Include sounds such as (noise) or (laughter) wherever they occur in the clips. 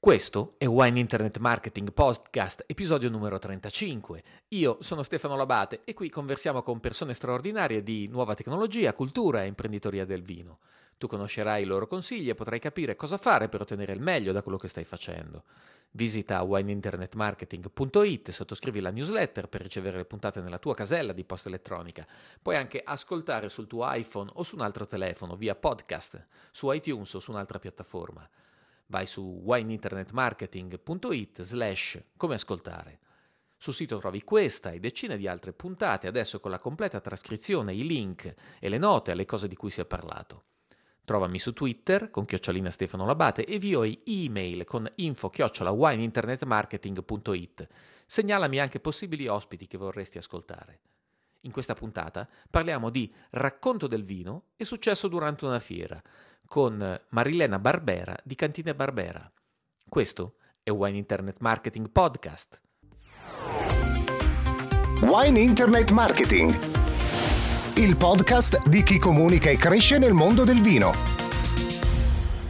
Questo è Wine Internet Marketing Podcast, episodio numero 35. Io sono Stefano Labate e qui conversiamo con persone straordinarie di nuova tecnologia, cultura e imprenditoria del vino. Tu conoscerai i loro consigli e potrai capire cosa fare per ottenere il meglio da quello che stai facendo. Visita wineinternetmarketing.it, e sottoscrivi la newsletter per ricevere le puntate nella tua casella di posta elettronica. Puoi anche ascoltare sul tuo iPhone o su un altro telefono via podcast, su iTunes o su un'altra piattaforma. Vai su wineinternetmarketing.it slash come ascoltare. Sul sito trovi questa e decine di altre puntate, adesso con la completa trascrizione, i link e le note alle cose di cui si è parlato. Trovami su Twitter con chiocciolina Stefano Labate e vio email con info chiocciola wineinternetmarketing.it. Segnalami anche possibili ospiti che vorresti ascoltare. In questa puntata parliamo di racconto del vino e successo durante una fiera con Marilena Barbera di Cantine Barbera. Questo è Wine Internet Marketing Podcast. Wine Internet Marketing, il podcast di chi comunica e cresce nel mondo del vino.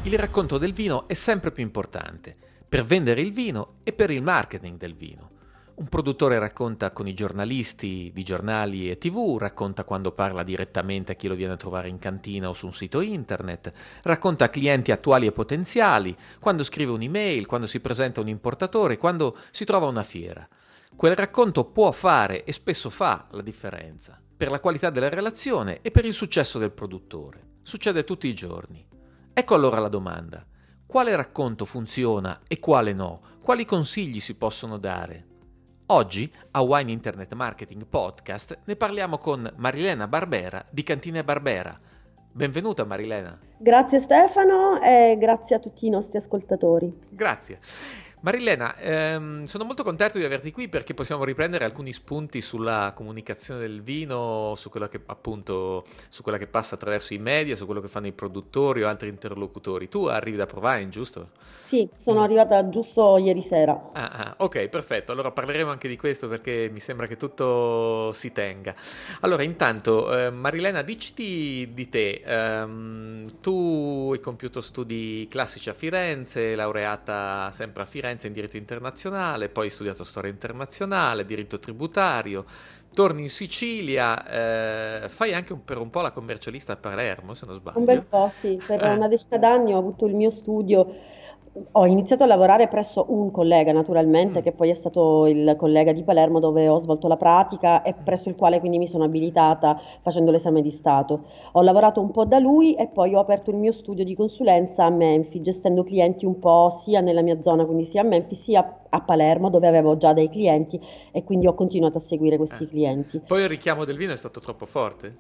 Il racconto del vino è sempre più importante per vendere il vino e per il marketing del vino. Un produttore racconta con i giornalisti di giornali e tv, racconta quando parla direttamente a chi lo viene a trovare in cantina o su un sito internet, racconta a clienti attuali e potenziali, quando scrive un'email, quando si presenta un importatore, quando si trova una fiera. Quel racconto può fare e spesso fa la differenza per la qualità della relazione e per il successo del produttore. Succede tutti i giorni. Ecco allora la domanda. Quale racconto funziona e quale no? Quali consigli si possono dare? Oggi, a Wine Internet Marketing Podcast, ne parliamo con Marilena Barbera di Cantine Barbera. Benvenuta Marilena. Grazie Stefano e grazie a tutti i nostri ascoltatori. Grazie. Marilena, ehm, sono molto contento di averti qui perché possiamo riprendere alcuni spunti sulla comunicazione del vino, su quella che appunto su quella che passa attraverso i media, su quello che fanno i produttori o altri interlocutori. Tu arrivi da Provine, giusto? Sì, sono mm. arrivata giusto ieri sera. Ah, ah, ok, perfetto. Allora parleremo anche di questo perché mi sembra che tutto si tenga. Allora, intanto, eh, Marilena, dici di, di te. Um, tu hai compiuto studi classici a Firenze, laureata sempre a Firenze Firenze in diritto internazionale, poi hai studiato storia internazionale, diritto tributario, torni in Sicilia, eh, fai anche un, per un po' la commercialista a Palermo, se non sbaglio. Un bel po', sì, per eh. una decina d'anni ho avuto il mio studio ho iniziato a lavorare presso un collega, naturalmente, mm. che poi è stato il collega di Palermo dove ho svolto la pratica e presso il quale quindi mi sono abilitata facendo l'esame di Stato. Ho lavorato un po' da lui e poi ho aperto il mio studio di consulenza a Menfi, gestendo clienti un po' sia nella mia zona, quindi sia a Menfi, sia a Palermo, dove avevo già dei clienti e quindi ho continuato a seguire questi eh. clienti. Poi il richiamo del vino è stato troppo forte?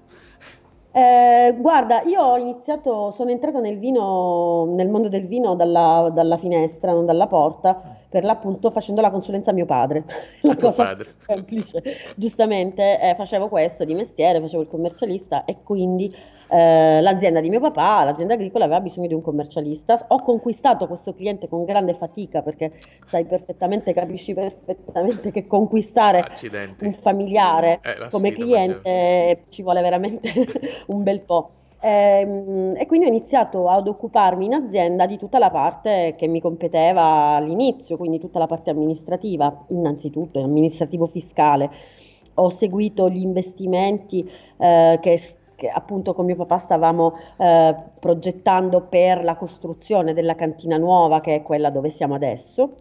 Eh, guarda, io ho iniziato, sono entrata nel vino, nel mondo del vino dalla, dalla finestra, non dalla porta, per l'appunto facendo la consulenza a mio padre. (laughs) La tuo padre. semplice. Giustamente eh, facevo questo di mestiere, facevo il commercialista e quindi eh, l'azienda di mio papà, l'azienda agricola, aveva bisogno di un commercialista. Ho conquistato questo cliente con grande fatica perché sai perfettamente, capisci perfettamente che conquistare Accidenti. un familiare eh, come cliente maggiore. ci vuole veramente (laughs) un bel po'. E, ehm, e, quindi ho iniziato ad occuparmi in azienda di tutta la parte che mi competeva all'inizio, quindi tutta la parte amministrativa, innanzitutto amministrativo fiscale. Ho seguito gli investimenti eh, che che appunto con mio papà stavamo eh, progettando per la costruzione della cantina nuova che è quella dove siamo adesso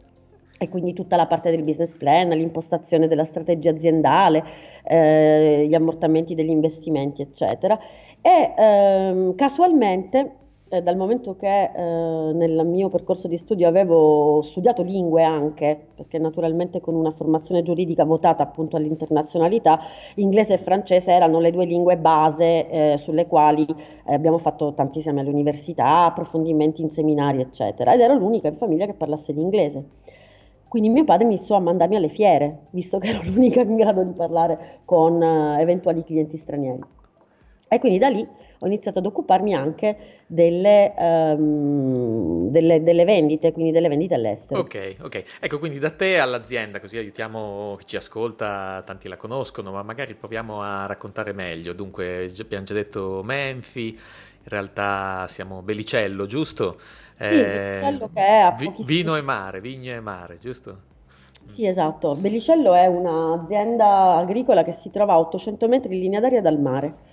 e quindi tutta la parte del business plan, l'impostazione della strategia aziendale, eh, gli ammortamenti degli investimenti eccetera e ehm, casualmente eh, dal momento che eh, nel mio percorso di studio avevo studiato lingue anche, perché naturalmente con una formazione giuridica votata appunto all'internazionalità, inglese e francese erano le due lingue base eh, sulle quali eh, abbiamo fatto tanti esami all'università, approfondimenti in seminari, eccetera, ed ero l'unica in famiglia che parlasse l'inglese. Quindi mio padre iniziò a mandarmi alle fiere, visto che ero (laughs) l'unica in grado di parlare con eh, eventuali clienti stranieri. E quindi da lì ho iniziato ad occuparmi anche delle, um, delle, delle, vendite, quindi delle vendite all'estero. Ok, ok. Ecco, quindi da te all'azienda, così aiutiamo chi ci ascolta, tanti la conoscono, ma magari proviamo a raccontare meglio. Dunque, abbiamo già detto Menfi, realtà siamo Belicello, giusto? Sì, eh, che è a vi, Vino e mare, vigna e mare, giusto? Sì, esatto. Belicello è un'azienda agricola che si trova a 800 metri in linea d'aria dal mare.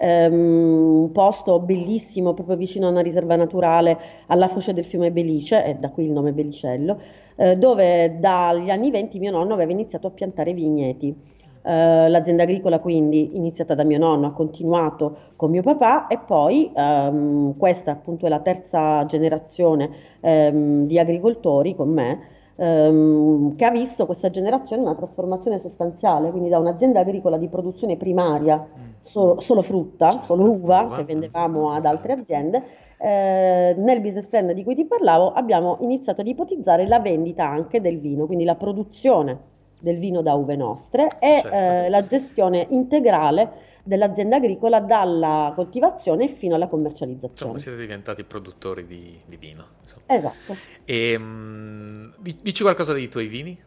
Um, posto bellissimo, proprio vicino a una riserva naturale alla foce del fiume Belice, e da qui il nome Belicello, eh, dove dagli anni 20 mio nonno aveva iniziato a piantare vigneti. Uh, l'azienda agricola quindi iniziata da mio nonno ha continuato con mio papà e poi um, questa appunto è la terza generazione um, di agricoltori con me ehm, che ha visto questa generazione una trasformazione sostanziale, quindi da un'azienda agricola di produzione primaria, mm. Solo, solo frutta, certo, solo uva, che vendevamo ad altre aziende, eh, nel business plan di cui ti parlavo abbiamo iniziato ad ipotizzare la vendita anche del vino, quindi la produzione del vino da uve nostre e certo. eh, la gestione integrale dell'azienda agricola dalla coltivazione fino alla commercializzazione. Insomma, siete diventati produttori di, di vino. Insomma. Esatto. E, um, dici qualcosa dei tuoi vini?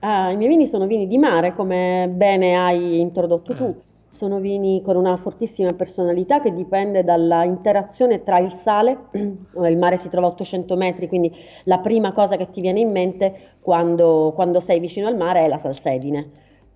Ah, I miei vini sono vini di mare, come bene hai introdotto eh. tu. Sono vini con una fortissima personalità che dipende dalla interazione tra il sale, (clears throat) il mare si trova a 800 metri, quindi la prima cosa che ti viene in mente quando, quando sei vicino al mare è la salsedine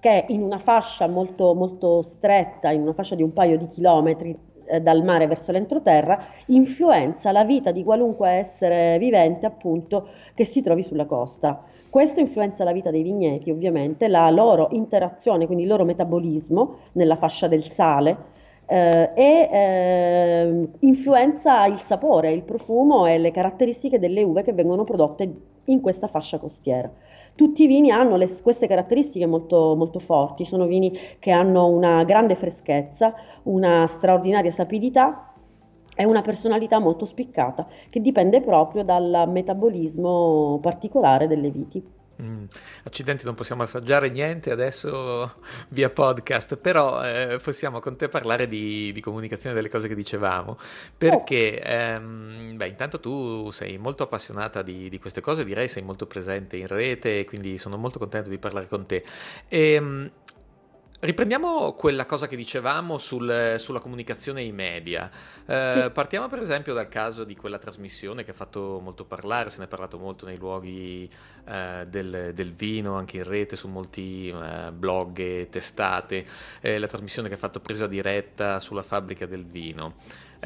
che in una fascia molto, molto stretta, in una fascia di un paio di chilometri eh, dal mare verso l'entroterra, influenza la vita di qualunque essere vivente appunto che si trovi sulla costa. Questo influenza la vita dei vigneti, ovviamente, la loro interazione, quindi il loro metabolismo nella fascia del sale, eh, e eh, influenza il sapore, il profumo e le caratteristiche delle uve che vengono prodotte in questa fascia costiera. Tutti i vini hanno le, queste caratteristiche molto, molto forti, sono vini che hanno una grande freschezza, una straordinaria sapidità e una personalità molto spiccata che dipende proprio dal metabolismo particolare delle viti. Mm, accidenti, non possiamo assaggiare niente adesso (laughs) via podcast, però eh, possiamo con te parlare di, di, comunicazione delle cose che dicevamo, perché ehm, beh, intanto tu sei molto appassionata di, di, queste cose, direi sei molto presente in rete, quindi sono molto contento di parlare con te. E, ehm, Riprendiamo quella cosa che dicevamo sul, sulla comunicazione ai media. Eh, sì. Partiamo per esempio dal caso di quella trasmissione che ha fatto molto parlare, se ne è parlato molto nei luoghi eh, del, del, vino, anche in rete, su molti eh, blog e testate, eh, la trasmissione che ha fatto presa diretta sulla fabbrica del vino.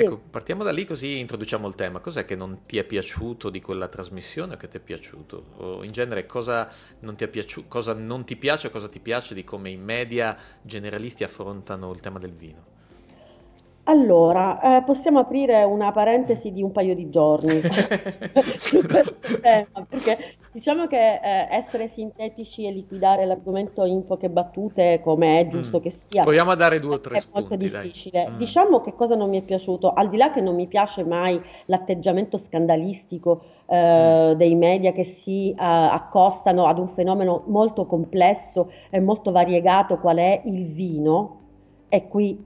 Ecco, partiamo da lì così introduciamo il tema. Cos'è che non ti è piaciuto di quella trasmissione o che ti è piaciuto? O in genere cosa non ti, è piaciuto, cosa non ti piace o cosa ti piace di come i media generalisti affrontano il tema del vino? Allora, eh, possiamo aprire una parentesi di un paio di giorni (laughs) (laughs) su questo tema, perché diciamo che eh, essere sintetici e liquidare l'argomento in poche battute, come è giusto mm. che sia, proviamo a dare due o tre è spunti, molto difficile. Mm. Diciamo che cosa non mi è piaciuto, al di là che non mi piace mai l'atteggiamento scandalistico eh, mm. dei media che si uh, accostano ad un fenomeno molto complesso e molto variegato qual è il vino, e qui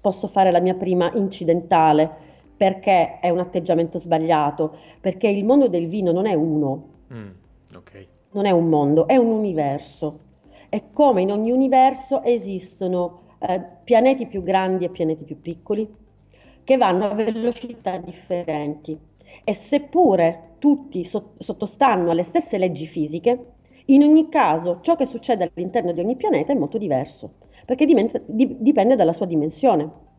posso fare la mia prima incidentale perché è un atteggiamento sbagliato, perché il mondo del vino non è uno, mm, okay. non è un mondo, è un universo. E come in ogni universo esistono eh, pianeti più grandi e pianeti più piccoli che vanno a velocità differenti. E seppure tutti so- sottostanno alle stesse leggi fisiche, in ogni caso ciò che succede all'interno di ogni pianeta è molto diverso perché dipende dalla sua dimensione.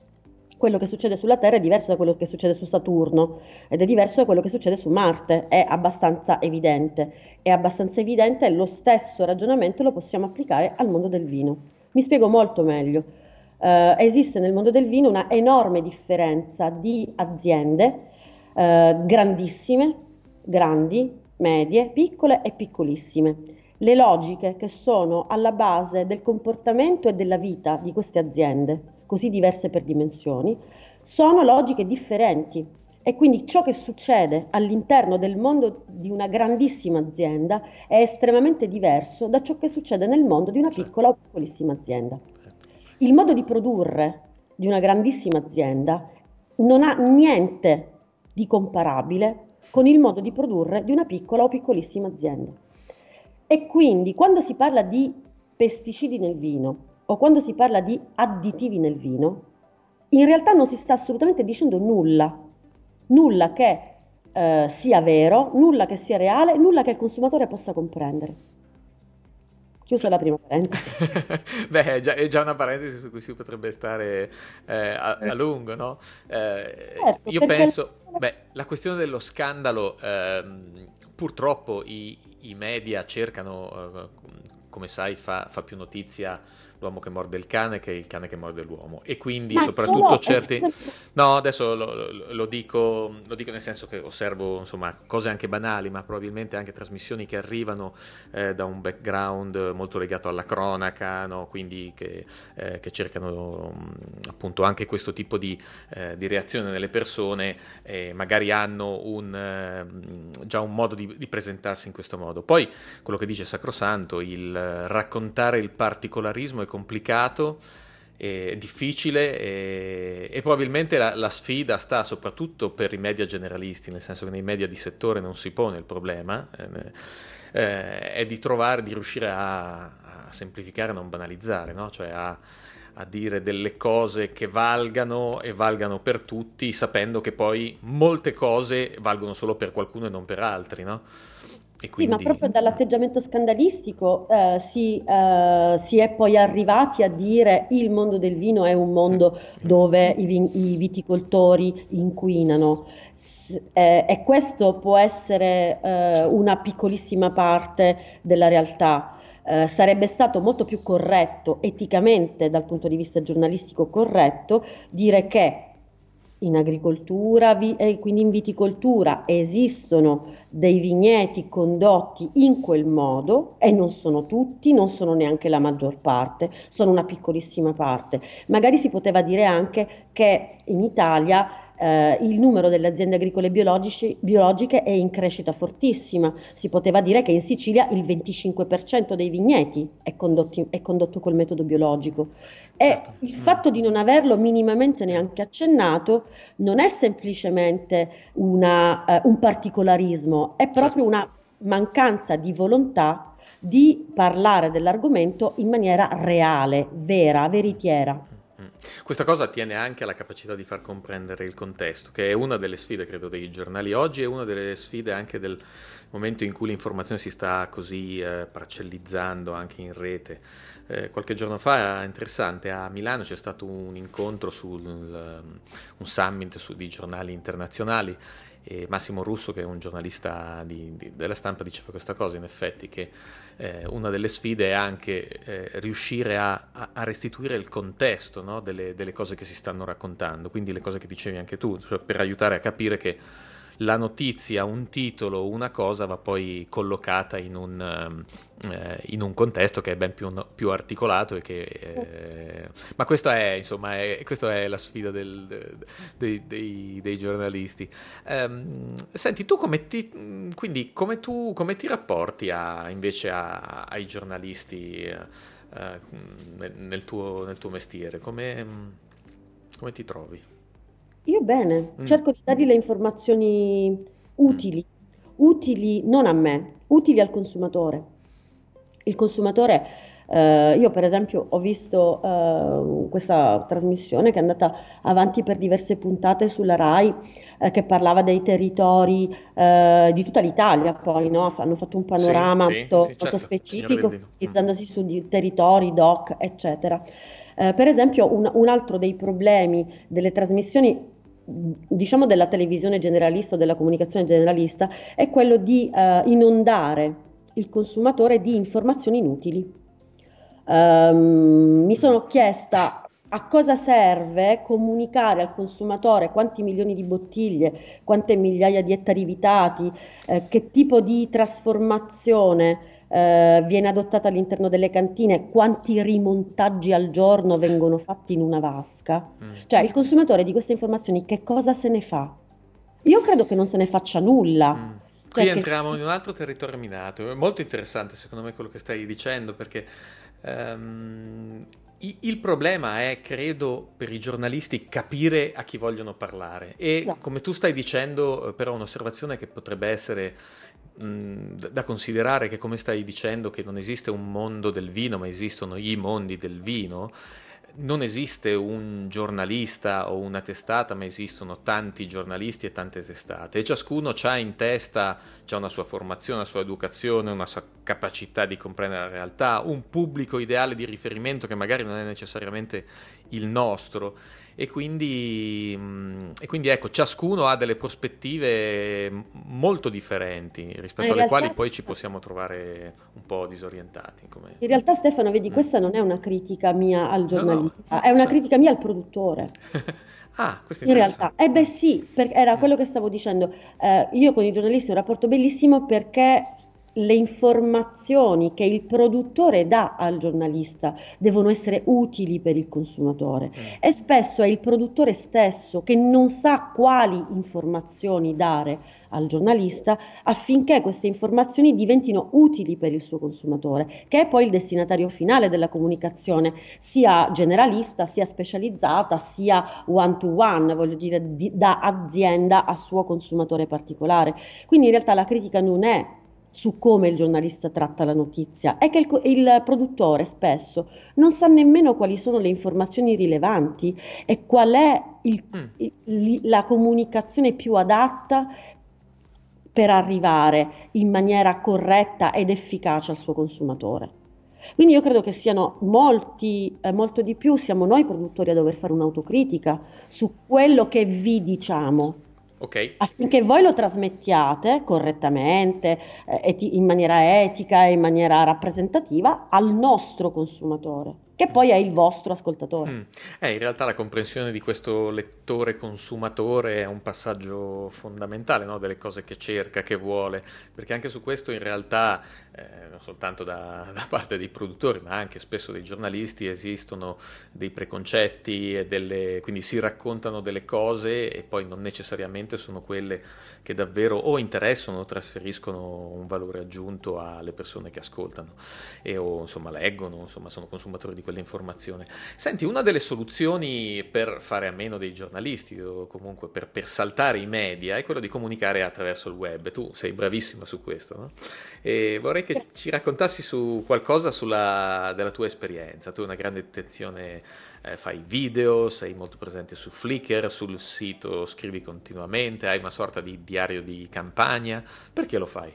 Quello che succede sulla Terra è diverso da quello che succede su Saturno ed è diverso da quello che succede su Marte, è abbastanza evidente. È abbastanza evidente lo stesso ragionamento lo possiamo applicare al mondo del vino. Mi spiego molto meglio. Uh, esiste nel mondo del vino una enorme differenza di aziende uh, grandissime, grandi, medie, piccole e piccolissime le logiche che sono alla base del comportamento e della vita di queste aziende, così diverse per dimensioni, sono logiche differenti e quindi ciò che succede all'interno del mondo di una grandissima azienda è estremamente diverso da ciò che succede nel mondo di una certo. piccola o piccolissima azienda. Il modo di produrre di una grandissima azienda non ha niente di comparabile con il modo di produrre di una piccola o piccolissima azienda. E quindi quando si parla di pesticidi nel vino o quando si parla di additivi nel vino, in realtà non si sta assolutamente dicendo nulla, nulla che eh, sia vero, nulla che sia reale, nulla che il consumatore possa comprendere. Chiusa la prima parentesi. (laughs) Beh, è già, è già, una parentesi su cui si potrebbe stare eh, a, a, lungo, no? Eh, certo, io penso, beh, la questione dello scandalo, ehm, purtroppo i, i, media cercano, eh, come sai, fa, fa più notizia l'uomo che morde il cane che il cane che morde l'uomo. E quindi Ma soprattutto solo... certi... (laughs) No, adesso lo, lo, dico, lo, dico, nel senso che osservo insomma, cose anche banali, ma probabilmente anche trasmissioni che arrivano eh, da un background molto legato alla cronaca, no? quindi che, eh, che cercano appunto anche questo tipo di, eh, di reazione nelle persone e magari hanno un, ehm, già un modo di, di presentarsi in questo modo. Poi quello che dice Sacrosanto, il raccontare il particolarismo è complicato, è difficile e, e probabilmente la, la, sfida sta soprattutto per i media generalisti, nel senso che nei media di settore non si pone il problema, eh, eh, è di trovare, di riuscire a, a semplificare e non banalizzare, no? cioè a, a dire delle cose che valgano e valgano per tutti, sapendo che poi molte cose valgono solo per qualcuno e non per altri, no? Quindi... Sì, ma proprio dall'atteggiamento scandalistico eh, si, eh, si, è poi arrivati a dire il mondo del vino è un mondo mm. dove i, vin- i viticoltori inquinano. S- eh, e questo può essere eh, una piccolissima parte della realtà. Eh, sarebbe stato molto più corretto, eticamente dal punto di vista giornalistico corretto, dire che in agricoltura e quindi in viticoltura esistono dei vigneti condotti in quel modo e non sono tutti, non sono neanche la maggior parte, sono una piccolissima parte. Magari si poteva dire anche che in Italia eh, il numero delle aziende agricole biologiche è in crescita fortissima. Si poteva dire che in Sicilia il 25% dei vigneti è, condotti, è condotto col metodo biologico. E certo. il fatto di non averlo minimamente neanche accennato non è semplicemente una, eh, un particolarismo, è proprio certo. una mancanza di volontà di parlare dell'argomento in maniera reale, vera, veritiera. Questa cosa attiene anche alla capacità di far comprendere il contesto, che è una delle sfide, credo, dei giornali oggi e una delle sfide anche del momento in cui l'informazione si sta così eh, parcellizzando anche in rete. Eh, qualche giorno fa, interessante, a Milano c'è stato un incontro sul um, un summit su, di giornali internazionali e Massimo Russo, che è un giornalista di, di, della stampa, diceva questa cosa, in effetti, che eh, una delle sfide è anche eh, riuscire a, a, restituire il contesto no? delle, delle, cose che si stanno raccontando, quindi le cose che dicevi anche tu, cioè per aiutare a capire che la notizia, un titolo, una cosa va poi collocata in un, eh, in un contesto che è ben più, più articolato. Che, eh, ma questa è, insomma, è, questa è la sfida del, de, de, dei, dei, giornalisti. Um, senti, tu come ti, quindi, come tu, come ti rapporti a, invece a, ai giornalisti uh, nel, tuo, nel, tuo, mestiere? Come, come ti trovi? Io bene, Mm. cerco di dargli le informazioni utili, utili non a me, utili al consumatore. Il consumatore, eh, io per esempio ho visto eh, questa trasmissione che è andata avanti per diverse puntate sulla RAI, eh, che parlava dei territori eh, di tutta l'Italia, poi no? hanno fatto un panorama sì, molto, sì, certo, specifico, focalizzandosi su di- territori, doc, eccetera. Eh, per esempio, un, un altro dei problemi delle trasmissioni diciamo della televisione generalista o della comunicazione generalista è quello di eh, inondare il consumatore di informazioni inutili. Um, mi sono chiesta a cosa serve comunicare al consumatore quanti milioni di bottiglie, quante migliaia di ettari vitati, eh, che tipo di trasformazione eh, viene adottata all'interno delle cantine, quanti rimontaggi al giorno vengono fatti in una vasca. Mm. Cioè il consumatore di queste informazioni che cosa se ne fa? Io credo che non se ne faccia nulla. Mm. Qui cioè entriamo che... in un altro territorio minato. È molto interessante secondo me quello che stai dicendo perché um, il problema è, credo, per i giornalisti capire a chi vogliono parlare e come tu stai dicendo, eh, però un'osservazione che potrebbe essere da considerare che come stai dicendo che non esiste un mondo del vino ma esistono i mondi del vino non esiste un giornalista o una testata, ma esistono tanti giornalisti e tante testate. E ciascuno ha in testa c'ha una sua formazione, una sua educazione, una sua capacità di comprendere la realtà, un pubblico ideale di riferimento che magari non è necessariamente il nostro e quindi, mm, e quindi ecco, ciascuno ha delle prospettive molto differenti rispetto alle quali poi ci possiamo trovare un po' disorientati. Come... In realtà Stefano, vedi, mm. questa non è una critica mia al giornalista, no, no, è una certo. critica mia al produttore. (laughs) Ah, questo è In realtà, eh beh sì, era quello che stavo dicendo. Eh, io con i giornalisti ho un rapporto bellissimo perché le informazioni che il produttore dà al giornalista devono essere utili per il consumatore mm. e spesso è il produttore stesso che non sa quali informazioni dare al giornalista affinché queste informazioni diventino utili per il suo consumatore, che è poi il destinatario finale della comunicazione, sia generalista, sia specializzata, sia one to one, voglio dire, di, da azienda a suo consumatore particolare. Quindi in realtà la critica non è su come il giornalista tratta la notizia, è che il, il, produttore spesso non sa nemmeno quali sono le informazioni rilevanti e qual è il, mm. il, la comunicazione più adatta per arrivare in maniera corretta ed efficace al suo consumatore. Quindi io credo che siano molti, eh, molto di più, siamo noi produttori a dover fare un'autocritica su quello che vi diciamo Okay. Affinché voi lo trasmettiate correttamente, eh, eti- in maniera etica e in maniera rappresentativa al nostro consumatore che poi è il vostro ascoltatore. Mm. Eh, in realtà la comprensione di questo lettore consumatore è un passaggio fondamentale no? delle cose che cerca, che vuole, perché anche su questo in realtà, eh, non soltanto da, (laughs) da, parte dei produttori, ma anche spesso dei giornalisti, esistono dei preconcetti e delle, quindi si raccontano delle cose e poi non necessariamente sono quelle che davvero o interessano o trasferiscono un valore aggiunto alle persone che ascoltano e o insomma leggono, insomma sono consumatori di quell'informazione. Senti, una delle soluzioni per fare a meno dei giornalisti o comunque per, per saltare i media è quello di comunicare attraverso il web. Tu sei bravissima su questo, no? E vorrei che ci raccontassi su qualcosa sulla, della tua esperienza. Tu hai una grande attenzione, eh, fai video, sei molto presente su Flickr, sul sito scrivi continuamente, hai una sorta di diario di campagna. Perché lo fai?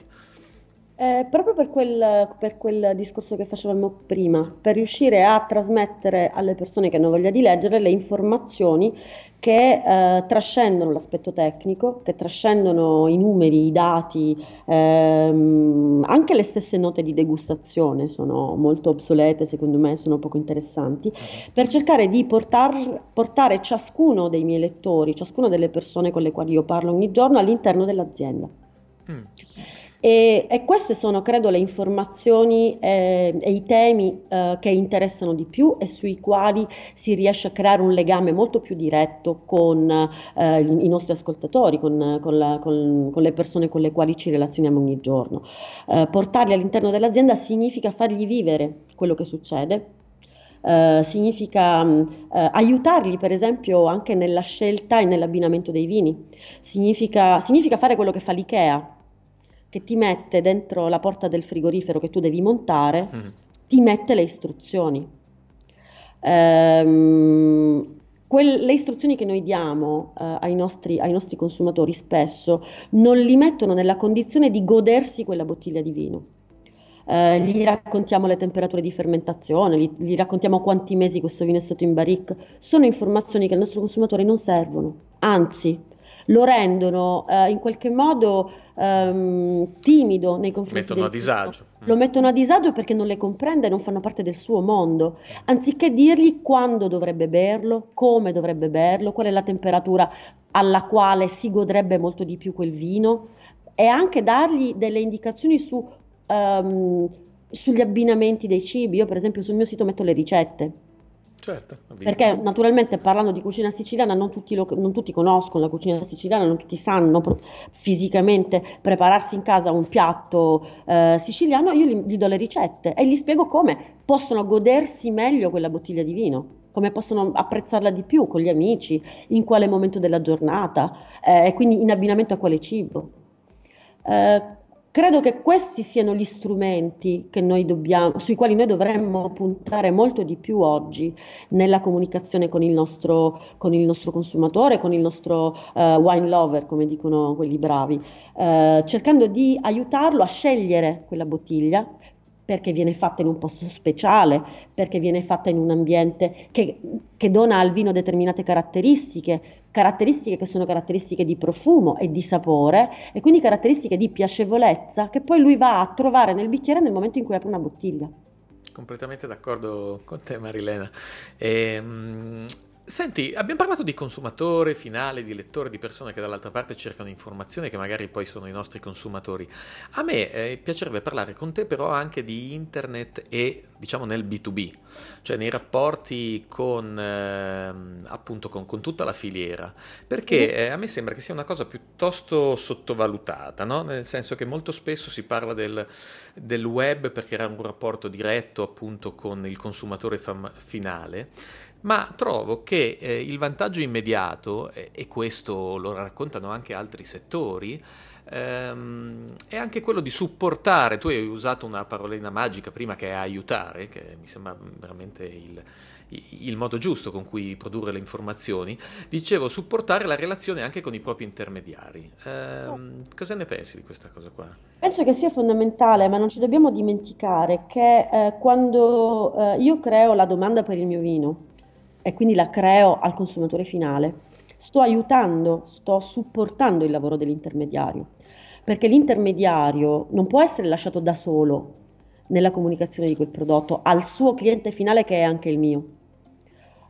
Eh, proprio per quel, per quel discorso che facevamo prima, per riuscire a trasmettere alle persone che hanno voglia di leggere le informazioni che eh, trascendono l'aspetto tecnico, che trascendono i numeri, i dati, ehm, anche le stesse note di degustazione sono molto obsolete, secondo me sono poco interessanti, per cercare di portar, portare ciascuno dei miei lettori, ciascuna delle persone con le quali io parlo ogni giorno all'interno dell'azienda. Mm. E, e, queste sono, credo, le informazioni eh, e i temi eh, che interessano di più e sui quali si riesce a creare un legame molto più diretto con eh, i, nostri ascoltatori, con, con, la, con, con, le persone con le quali ci relazioniamo ogni giorno. Eh, portarli all'interno dell'azienda significa fargli vivere quello che succede, Uh, significa uh, aiutarli per esempio anche nella scelta e nell'abbinamento dei vini, significa, significa fare quello che fa l'IKEA, che ti mette dentro la porta del frigorifero che tu devi montare, mm. ti mette le istruzioni. Ehm, quelle, le istruzioni che noi diamo eh, ai, nostri, ai, nostri, consumatori spesso non li mettono nella condizione di godersi quella bottiglia di vino. Eh, gli raccontiamo le temperature di fermentazione, gli, gli, raccontiamo quanti mesi questo vino è stato in barrique. Sono informazioni che al nostro consumatore non servono, anzi lo rendono eh, in qualche modo ehm, timido nei confronti mettono a disagio. Lo mettono a disagio perché non le comprende, non fanno parte del suo mondo. Anziché dirgli quando dovrebbe berlo, come dovrebbe berlo, qual è la temperatura alla quale si godrebbe molto di più quel vino e anche dargli delle indicazioni su, um, sugli abbinamenti dei cibi. Io per esempio sul mio sito metto le ricette Certo, perché naturalmente parlando di cucina siciliana non tutti, lo, non tutti, conoscono la cucina siciliana, non tutti sanno pro- fisicamente prepararsi in casa un piatto eh, siciliano, io gli, gli, do le ricette e gli spiego come possono godersi meglio quella bottiglia di vino, come possono apprezzarla di più con gli amici, in quale momento della giornata eh, e quindi in abbinamento a quale cibo. Eh, credo che questi siano gli strumenti dobbiamo, sui quali noi dovremmo puntare molto di più oggi nella comunicazione con il nostro, con il nostro consumatore, con il nostro uh, wine lover, come dicono quelli bravi, uh, cercando di aiutarlo a scegliere quella bottiglia perché viene fatta in un posto speciale, perché viene fatta in un ambiente che, che, dona al vino determinate caratteristiche, caratteristiche che sono caratteristiche di profumo e di sapore e quindi caratteristiche di piacevolezza che poi lui va a trovare nel bicchiere nel momento in cui apre una bottiglia. Completamente d'accordo con te Marilena. E, ehm, Senti, abbiamo parlato di consumatore finale, di lettore, di persone che dall'altra parte cercano informazioni che magari poi sono i nostri consumatori. A me eh, piacerebbe parlare con te però anche di internet e diciamo nel B2B, cioè nei rapporti con eh, appunto con, con, tutta la filiera, perché eh, a me sembra che sia una cosa piuttosto sottovalutata, no? nel senso che molto spesso si parla del, del web perché era un rapporto diretto appunto con il consumatore fam- finale ma trovo che eh, il vantaggio immediato, eh, e questo lo raccontano anche altri settori, ehm, è anche quello di supportare, tu hai usato una parolina magica prima che è aiutare, che mi sembra veramente il, il modo giusto con cui produrre le informazioni, dicevo supportare la relazione anche con i propri intermediari. Eh, cosa ne pensi di questa cosa qua? Penso che sia fondamentale, ma non ci dobbiamo dimenticare che eh, quando eh, io creo la domanda per il mio vino, e quindi la creo al consumatore finale. Sto aiutando, sto supportando il lavoro dell'intermediario, perché l'intermediario non può essere lasciato da solo nella comunicazione di quel prodotto al suo cliente finale che è anche il mio.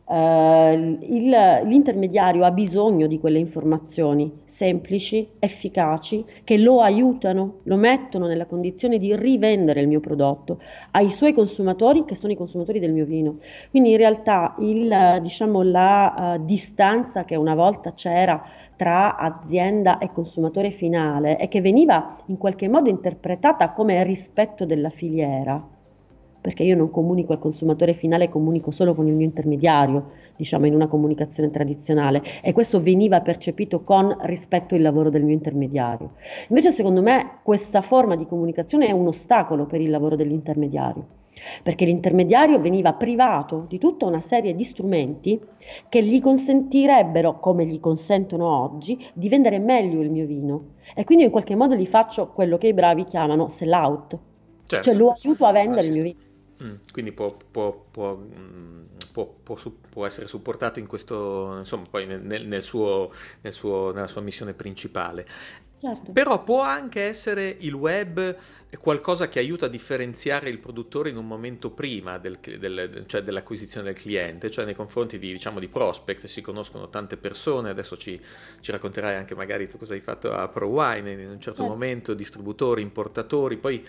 Uh, il, l'intermediario ha bisogno di quelle informazioni semplici, efficaci, che lo aiutano, lo mettono nella condizione di rivendere il mio prodotto ai suoi consumatori, che sono i consumatori del mio vino. Quindi in realtà il, diciamo, la uh, distanza che una volta c'era tra azienda e consumatore finale e che veniva in qualche modo interpretata come rispetto della filiera, perché io non comunico al consumatore finale, comunico solo con il mio intermediario, diciamo in una comunicazione tradizionale e questo veniva percepito con rispetto al lavoro del mio intermediario. Invece secondo me questa forma di comunicazione è un ostacolo per il lavoro dell'intermediario, perché l'intermediario veniva privato di tutta una serie di strumenti che gli consentirebbero, come gli consentono oggi, di vendere meglio il mio vino e quindi in qualche modo gli faccio quello che i bravi chiamano sell out. Certo. Cioè lo aiuto a vendere il mio vino. Mm, quindi può, può, può, mm, può, essere supportato in questo, insomma, poi nel, nel suo, nel suo, nella sua missione principale. Certo. Però può anche essere il web qualcosa che aiuta a differenziare il produttore in un momento prima del, del, cioè dell'acquisizione del cliente, cioè nei confronti di, diciamo, di prospect, si conoscono tante persone, adesso ci, ci, racconterai anche magari tu cosa hai fatto a ProWine in un certo, certo. momento, distributori, importatori, poi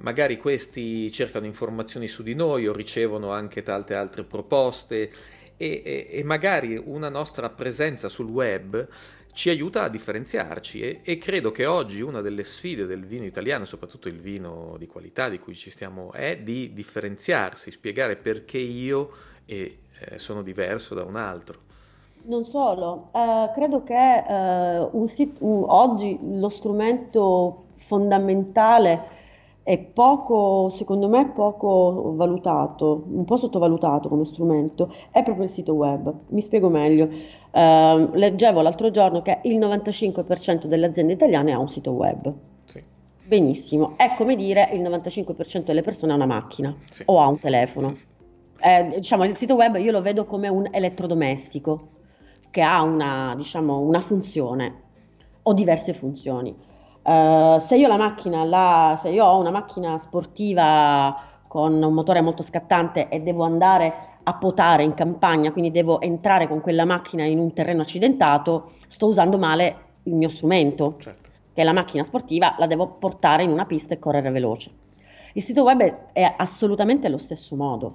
magari questi cercano informazioni su di noi o ricevono anche tante altre proposte e, e, e magari una nostra presenza sul web ci aiuta a differenziarci e, e, credo che oggi una delle sfide del vino italiano, soprattutto il vino di qualità di cui ci stiamo, è di differenziarsi, spiegare perché io eh, sono diverso da un altro. Non solo, eh, credo che eh, un sit- un, oggi lo strumento fondamentale è poco, secondo me, poco valutato, un po' sottovalutato come strumento, è proprio il sito web. Mi spiego meglio. Uh, leggevo l'altro giorno che il 95% delle aziende italiane ha un sito web. Sì. Benissimo, è come dire il 95% delle persone ha una macchina sì. o ha un telefono. (laughs) Eh, diciamo, il sito web io lo vedo come un elettrodomestico che ha una, diciamo, una funzione o diverse funzioni. Uh, se io la macchina, la, se io ho una macchina sportiva con un motore molto scattante e devo andare a potare in campagna, quindi devo entrare con quella macchina in un terreno accidentato, sto usando male il mio strumento, certo. che è la macchina sportiva, la devo portare in una pista e correre veloce. Il sito web è assolutamente allo stesso modo.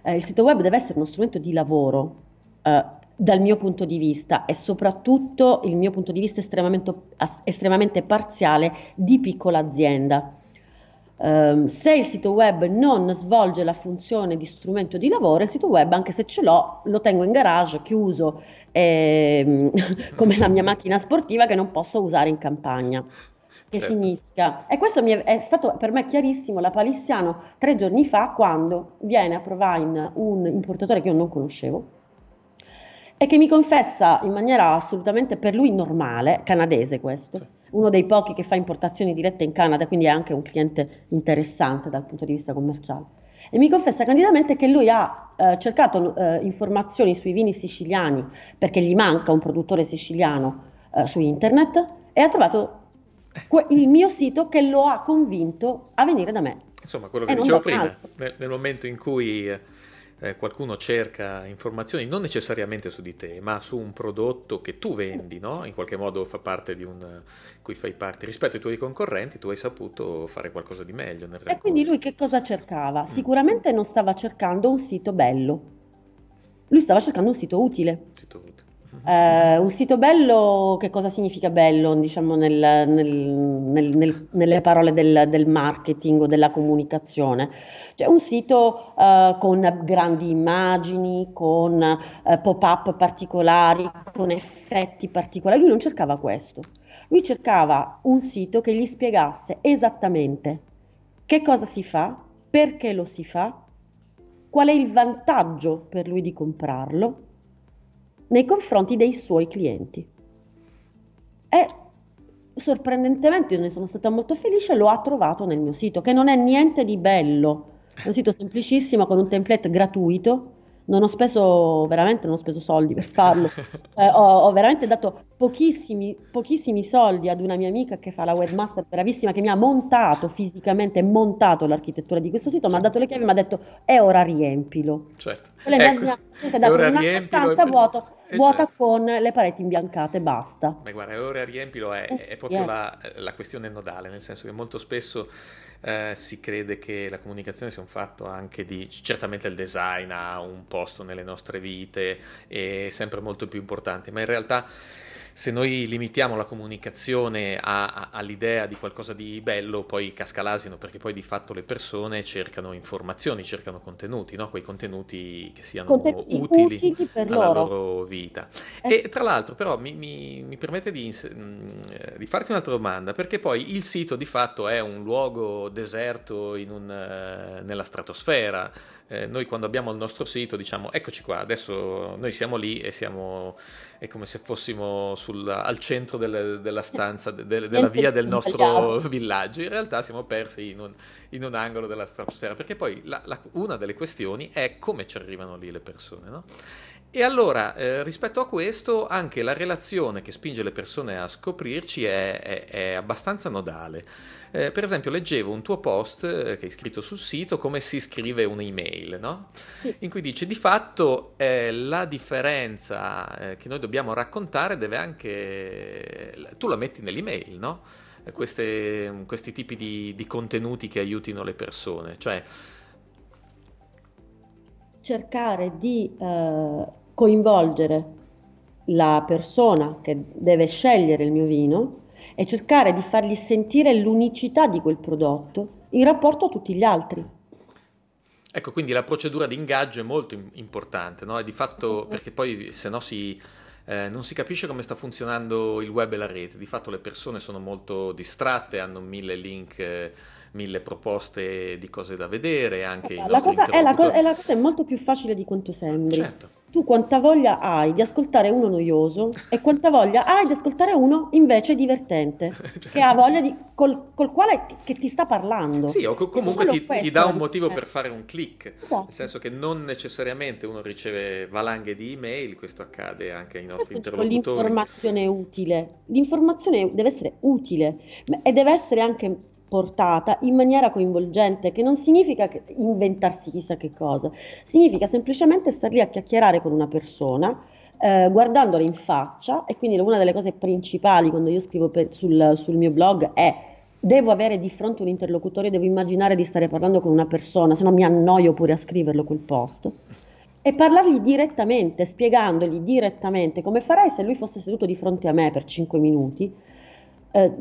Eh, il sito web deve essere uno strumento di lavoro eh, dal mio punto di vista e soprattutto il mio punto di vista estremamente, estremamente parziale di piccola azienda. Um, se il sito web non svolge la funzione di strumento di lavoro, il sito web, anche se ce l'ho, lo tengo in garage, chiuso, ehm, (laughs) come la mia macchina sportiva che non posso usare in campagna. che certo. significa. E questo è, è, stato per me chiarissimo la palissiano tre giorni fa quando viene a Provine un importatore che io non conoscevo e che mi confessa in maniera assolutamente per lui normale, canadese questo, sì. uno dei pochi che fa importazioni dirette in Canada, quindi è anche un cliente interessante dal punto di vista commerciale. E mi confessa candidamente che lui ha eh, cercato eh, informazioni sui vini siciliani perché gli manca un produttore siciliano eh, su internet e ha trovato que- il mio sito che lo ha convinto a venire da me. Insomma, quello che e dicevo prima, nel, nel, momento in cui eh, qualcuno cerca informazioni non necessariamente su di te, ma su un prodotto che tu vendi, no? in qualche modo fa parte di un cui fai parte rispetto ai tuoi concorrenti, tu hai saputo fare qualcosa di meglio. Nel e quindi lui che cosa cercava? Mm. Sicuramente non stava cercando un sito bello, lui stava cercando un sito utile. Uh, un sito bello, che cosa significa bello, diciamo, nel, nel, nel, nelle parole del, del, marketing o della comunicazione? Cioè un sito uh, con grandi immagini, con uh, pop-up particolari, con effetti particolari. Lui non cercava questo. Lui cercava un sito che gli spiegasse esattamente che cosa si fa, perché lo si fa, qual è il vantaggio per lui di comprarlo nei confronti dei suoi clienti. E sorprendentemente, io ne sono stata molto felice, lo ha trovato nel mio sito, che non è niente di bello, è un sito semplicissimo con un template gratuito non ho speso veramente non ho speso soldi per farlo. (laughs) Eh, ho, ho, veramente dato pochissimi, pochissimi soldi ad una mia amica che fa la webmaster bravissima, che mi ha montato fisicamente, montato l'architettura di questo sito, mi ha dato le chiavi e mi ha detto è ora riempilo. Certo. Lei ecco. mi ha dato una stanza e... vuoto, vuota esatto. con le pareti imbiancate, basta. Beh, guarda, ora riempilo è, è eh, proprio la, la questione nodale, nel senso che molto spesso eh, si crede che la comunicazione sia un fatto anche di certamente il design ha un posto nelle nostre vite è sempre molto più importante ma in realtà se noi limitiamo la comunicazione a, a, all'idea di qualcosa di bello, poi casca l'asino, perché poi di fatto le persone cercano informazioni, cercano contenuti, no? quei contenuti che siano contenuti utili, utili alla loro, loro vita. Eh. E tra l'altro però mi, mi, mi permette di, mm, di, farti un'altra domanda, perché poi il sito di fatto è un luogo deserto un, uh, nella stratosfera, eh, noi quando abbiamo il nostro sito diciamo eccoci qua, adesso noi siamo lì e siamo, è come se fossimo sul, al centro delle, della stanza, de, della via del nostro villaggio, in realtà siamo persi in un, in un angolo della stratosfera, perché poi la, la, una delle questioni è come ci arrivano lì le persone, no? E allora, eh, rispetto a questo, anche la relazione che spinge le persone a scoprirci è, è, è abbastanza nodale. Eh, per esempio, leggevo un tuo post eh, che hai scritto sul sito, come si scrive un'email, no? In cui dice, di fatto, eh, la differenza eh, che noi dobbiamo raccontare deve anche... Tu la metti nell'email, no? Queste, questi tipi di, di contenuti che aiutino le persone, cioè cercare di eh, coinvolgere la persona che deve scegliere il mio vino e cercare di fargli sentire l'unicità di quel prodotto in rapporto a tutti gli altri. Ecco, quindi la procedura di ingaggio è molto importante, no? E di fatto, perché poi se no si, eh, non si capisce come sta funzionando il web e la rete, di fatto le persone sono molto distratte, hanno mille link. Eh, mille proposte di cose da vedere, anche la cosa, è la, co- è la cosa è molto più facile di quanto sembri. Certo. Tu quanta voglia hai di ascoltare uno noioso e quanta voglia hai di ascoltare uno invece divertente, (laughs) certo. che ha voglia di, col, col quale che ti sta parlando. Sì, o co- comunque ti, ti, dà un motivo per fare un click, esatto. nel senso che non necessariamente uno riceve valanghe di email, questo accade anche ai nostri questo interlocutori. L'informazione è utile, l'informazione deve essere utile e deve essere anche portata in maniera coinvolgente, che non significa inventarsi chissà che cosa, significa semplicemente star lì a chiacchierare con una persona, eh, guardandola in faccia, e quindi una delle cose principali quando io scrivo per, sul, sul mio blog è devo avere di fronte un interlocutore, devo immaginare di stare parlando con una persona, se no mi annoio pure a scriverlo quel post. E parlargli direttamente, spiegandogli direttamente come farei se lui fosse seduto di fronte a me per 5 minuti, eh,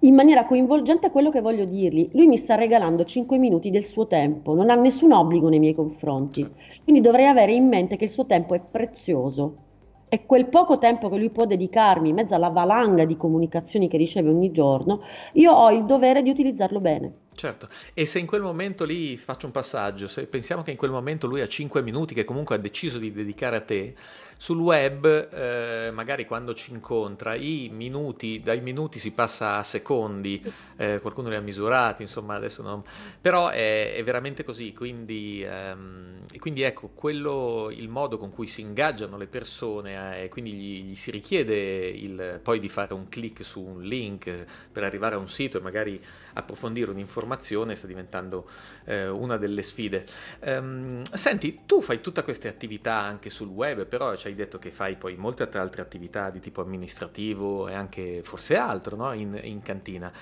in maniera coinvolgente quello che voglio dirgli. Lui mi sta regalando 5 minuti del suo tempo, non ha nessun obbligo nei miei confronti, quindi dovrei avere in mente che il suo tempo è prezioso e quel poco tempo che lui può dedicarmi in mezzo alla valanga di comunicazioni che riceve ogni giorno, io ho il dovere di utilizzarlo bene. Certo, e se in quel momento lì faccio un passaggio, se pensiamo che in quel momento lui ha 5 minuti che comunque ha deciso di dedicare a te, sul web, eh, magari quando ci incontra, i minuti, dai minuti si passa a secondi, eh, qualcuno li ha misurati, insomma adesso non... però è, è veramente così, quindi, ehm, quindi, ecco, quello, il modo con cui si ingaggiano le persone e eh, quindi gli, gli, si richiede il, poi di fare un click su un link per arrivare a un sito e magari approfondire un'informazione sta diventando eh, una delle sfide. Um, senti, tu fai tutte queste attività anche sul web, però ci hai detto che fai poi molte altre attività di tipo amministrativo e anche forse altro no? in, in cantina.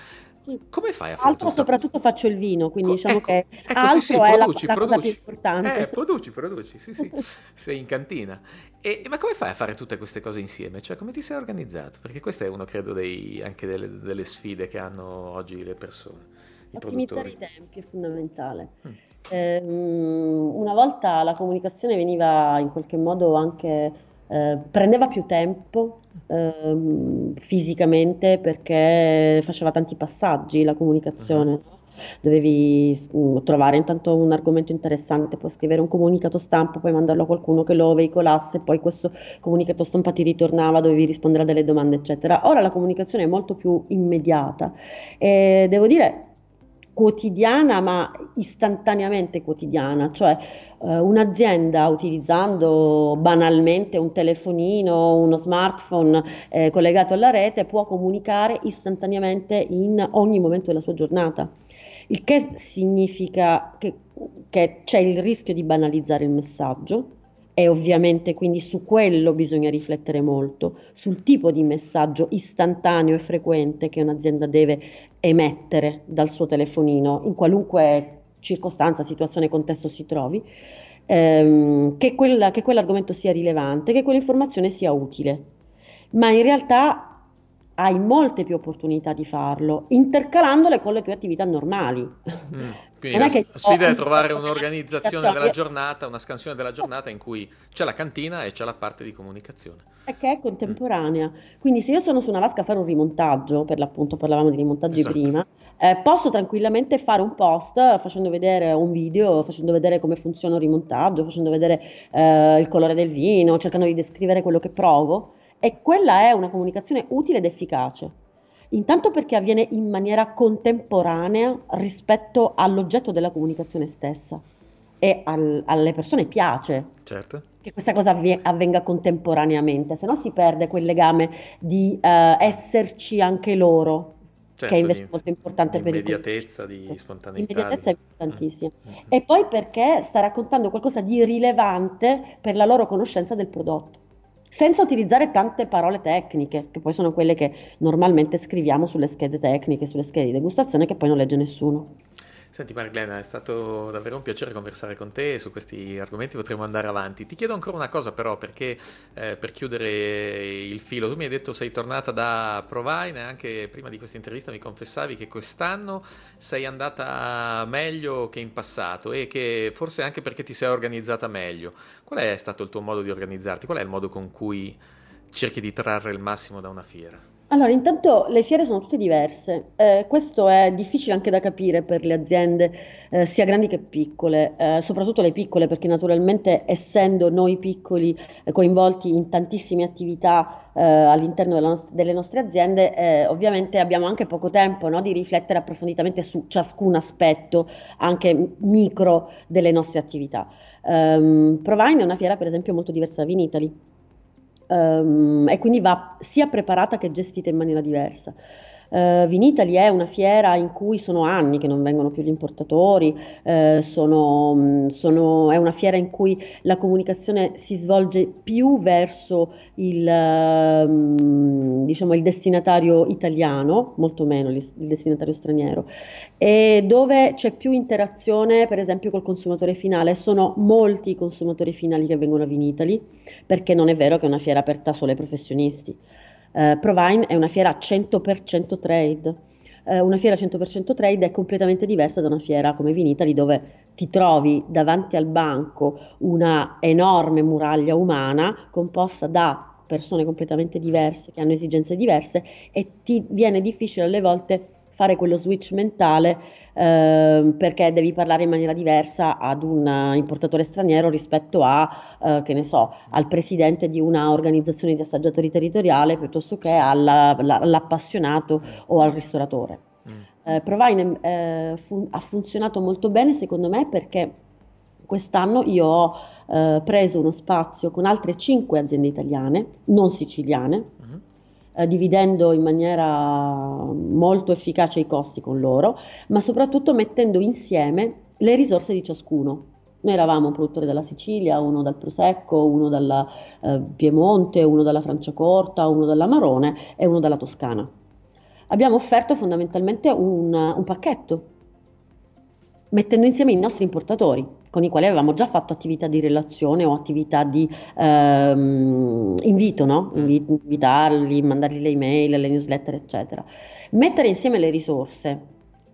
Come fai a fare Altro tutto? soprattutto faccio il vino, quindi Co- diciamo ecco, che ecco, altro sì, sì, produci, è la, la produci. più importante. Eh, produci, produci, sì, sì, (laughs) sei in cantina. E, ma come fai a fare tutte queste cose insieme? Cioè, come ti sei organizzato? Perché questa è uno, credo, dei, anche delle, delle, sfide che hanno oggi le persone, i Ottimizzare i tempi è fondamentale. Mm. Eh, una volta la comunicazione veniva in qualche modo anche eh, prendeva più tempo eh, fisicamente perché faceva tanti passaggi la comunicazione. Uh-huh. Dovevi mm, trovare intanto un argomento interessante, poi scrivere un comunicato stampa, poi mandarlo a qualcuno che lo veicolasse, poi questo comunicato stampa ti ritornava, dovevi rispondere a delle domande, eccetera. Ora la comunicazione è molto più immediata e devo dire quotidiana, ma istantaneamente quotidiana, cioè eh, un'azienda utilizzando banalmente un telefonino, uno smartphone eh, collegato alla rete può comunicare istantaneamente in ogni momento della sua giornata. Il che significa che, che c'è il rischio di banalizzare il messaggio, e ovviamente quindi su quello bisogna riflettere molto, sul tipo di messaggio istantaneo e frequente che un'azienda deve emettere dal suo telefonino in qualunque circostanza, situazione, contesto si trovi, ehm, che, quella, che quell'argomento sia rilevante, che quell'informazione sia utile. Ma in realtà hai molte più opportunità di farlo, intercalandole con le tue attività normali. Mm. Quindi la sfida è trovare un'organizzazione della giornata, una scansione della giornata in cui c'è la cantina e c'è la parte di comunicazione. E che è contemporanea. Quindi se io sono su una vasca a fare un rimontaggio, per l'appunto parlavamo di rimontaggi esatto. prima, eh, posso tranquillamente fare un post facendo vedere un video, facendo vedere come funziona un rimontaggio, facendo vedere eh, il colore del vino, cercando di descrivere quello che provo e quella è una comunicazione utile ed efficace. Intanto perché avviene in maniera contemporanea rispetto all'oggetto della comunicazione stessa e al, alle persone piace certo. che questa cosa avvie, avvenga contemporaneamente, se no si perde quel legame di uh, esserci anche loro, certo, che è invece di, molto importante per il immediatezza, di spontaneità. Immediatezza è importantissima. Mm. E poi perché sta raccontando qualcosa di rilevante per la loro conoscenza del prodotto senza utilizzare tante parole tecniche, che poi sono quelle che normalmente scriviamo sulle schede tecniche, sulle schede di degustazione che poi non legge nessuno. Senti Marilena, è stato davvero un piacere conversare con te su questi argomenti, potremo andare avanti. Ti chiedo ancora una cosa però, perché eh, per chiudere il filo, tu mi hai detto sei tornata da Provine, anche prima di questa intervista mi confessavi che quest'anno sei andata meglio che in passato e che forse anche perché ti sei organizzata meglio. Qual è stato il tuo modo di organizzarti? Qual è il modo con cui cerchi di trarre il massimo da una fiera? Allora, intanto le fiere sono tutte diverse, eh, questo è difficile anche da capire per le aziende eh, sia grandi che piccole, eh, soprattutto le piccole perché naturalmente essendo noi piccoli eh, coinvolti in tantissime attività eh, all'interno nost- delle nostre aziende, eh, ovviamente abbiamo anche poco tempo no, di riflettere approfonditamente su ciascun aspetto, anche micro, delle nostre attività. Um, Provine è una fiera per esempio molto diversa da Vinitali um, e quindi va sia preparata che gestita in maniera diversa. Uh, Vinitali è una fiera in cui sono anni che non vengono più gli importatori, uh, sono, mm, sono, è una fiera in cui la comunicazione si svolge più verso il, uh, diciamo, il destinatario italiano, molto meno il, destinatario straniero, e dove c'è più interazione per esempio col consumatore finale. Sono molti i consumatori finali che vengono a Vinitali, perché non è vero che è una fiera aperta solo ai professionisti. Uh, Provine è una fiera 100% trade. Uh, una fiera 100% trade è completamente diversa da una fiera come Vinitali dove ti trovi davanti al banco una enorme muraglia umana composta da persone completamente diverse, che hanno esigenze diverse e ti viene difficile alle volte fare quello switch mentale eh, perché devi parlare in maniera diversa ad un importatore straniero rispetto a, eh, che ne so, al presidente di una organizzazione di assaggiatori territoriale piuttosto che alla, all'appassionato o al ristoratore. Mm. Eh, Provine eh, fun- ha funzionato molto bene secondo me perché quest'anno io ho eh, preso uno spazio con altre cinque aziende italiane, non siciliane, uh-huh. Eh, dividendo in maniera molto efficace i costi con loro, ma soprattutto mettendo insieme le risorse di ciascuno. Noi eravamo un produttore dalla Sicilia, uno dal Prosecco, uno dal eh, Piemonte, uno dalla Franciacorta, uno dall'Amarone e uno dalla Toscana. Abbiamo offerto fondamentalmente un, un pacchetto, mettendo insieme i nostri importatori con i quali avevamo già fatto attività di relazione o attività di ehm, invito, no? Mm. invitarli, mandargli le email, le newsletter, eccetera. Mettere insieme le risorse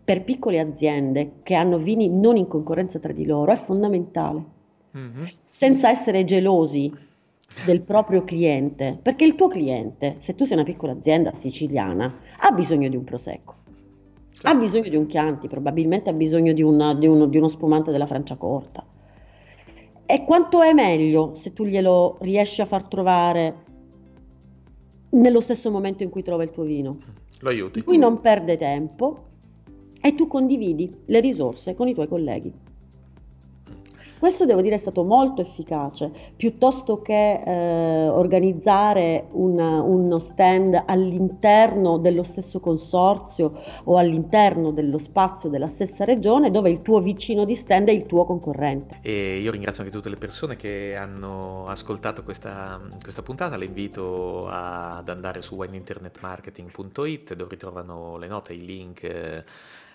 per piccole aziende che hanno vini non in concorrenza tra di loro è fondamentale, mm-hmm. senza essere gelosi del proprio cliente, perché il tuo cliente, se tu sei una piccola azienda siciliana, ha bisogno di un prosecco ha bisogno di un Chianti, probabilmente ha bisogno di, una, di, uno, di uno spumante della Franciacorta. E quanto è meglio se tu glielo riesci a far trovare nello stesso momento in cui trova il tuo vino? Lo aiuti. Cui non perde tempo e tu condividi le risorse con i tuoi colleghi. Questo devo dire è stato molto efficace, piuttosto che eh, organizzare un, uno stand all'interno dello stesso consorzio o all'interno dello spazio della stessa regione dove il tuo vicino di stand è il tuo concorrente. E io ringrazio anche tutte le persone che hanno ascoltato questa, questa puntata, le invito ad andare su wineinternetmarketing.it dove ritrovano le note, i link. Eh,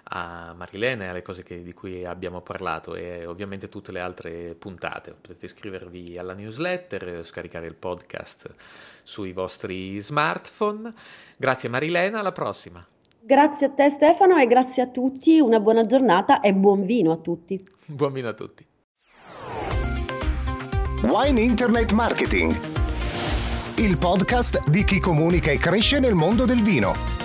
a Marilena e alle cose che, di cui abbiamo parlato e ovviamente tutte le altre puntate. Potete iscrivervi alla newsletter, scaricare il podcast sui vostri smartphone. Grazie Marilena, alla prossima. Grazie a te Stefano e grazie a tutti, una buona giornata e buon vino a tutti. (laughs) Buon vino a tutti. Wine Internet Marketing, il podcast di chi comunica e cresce nel mondo del vino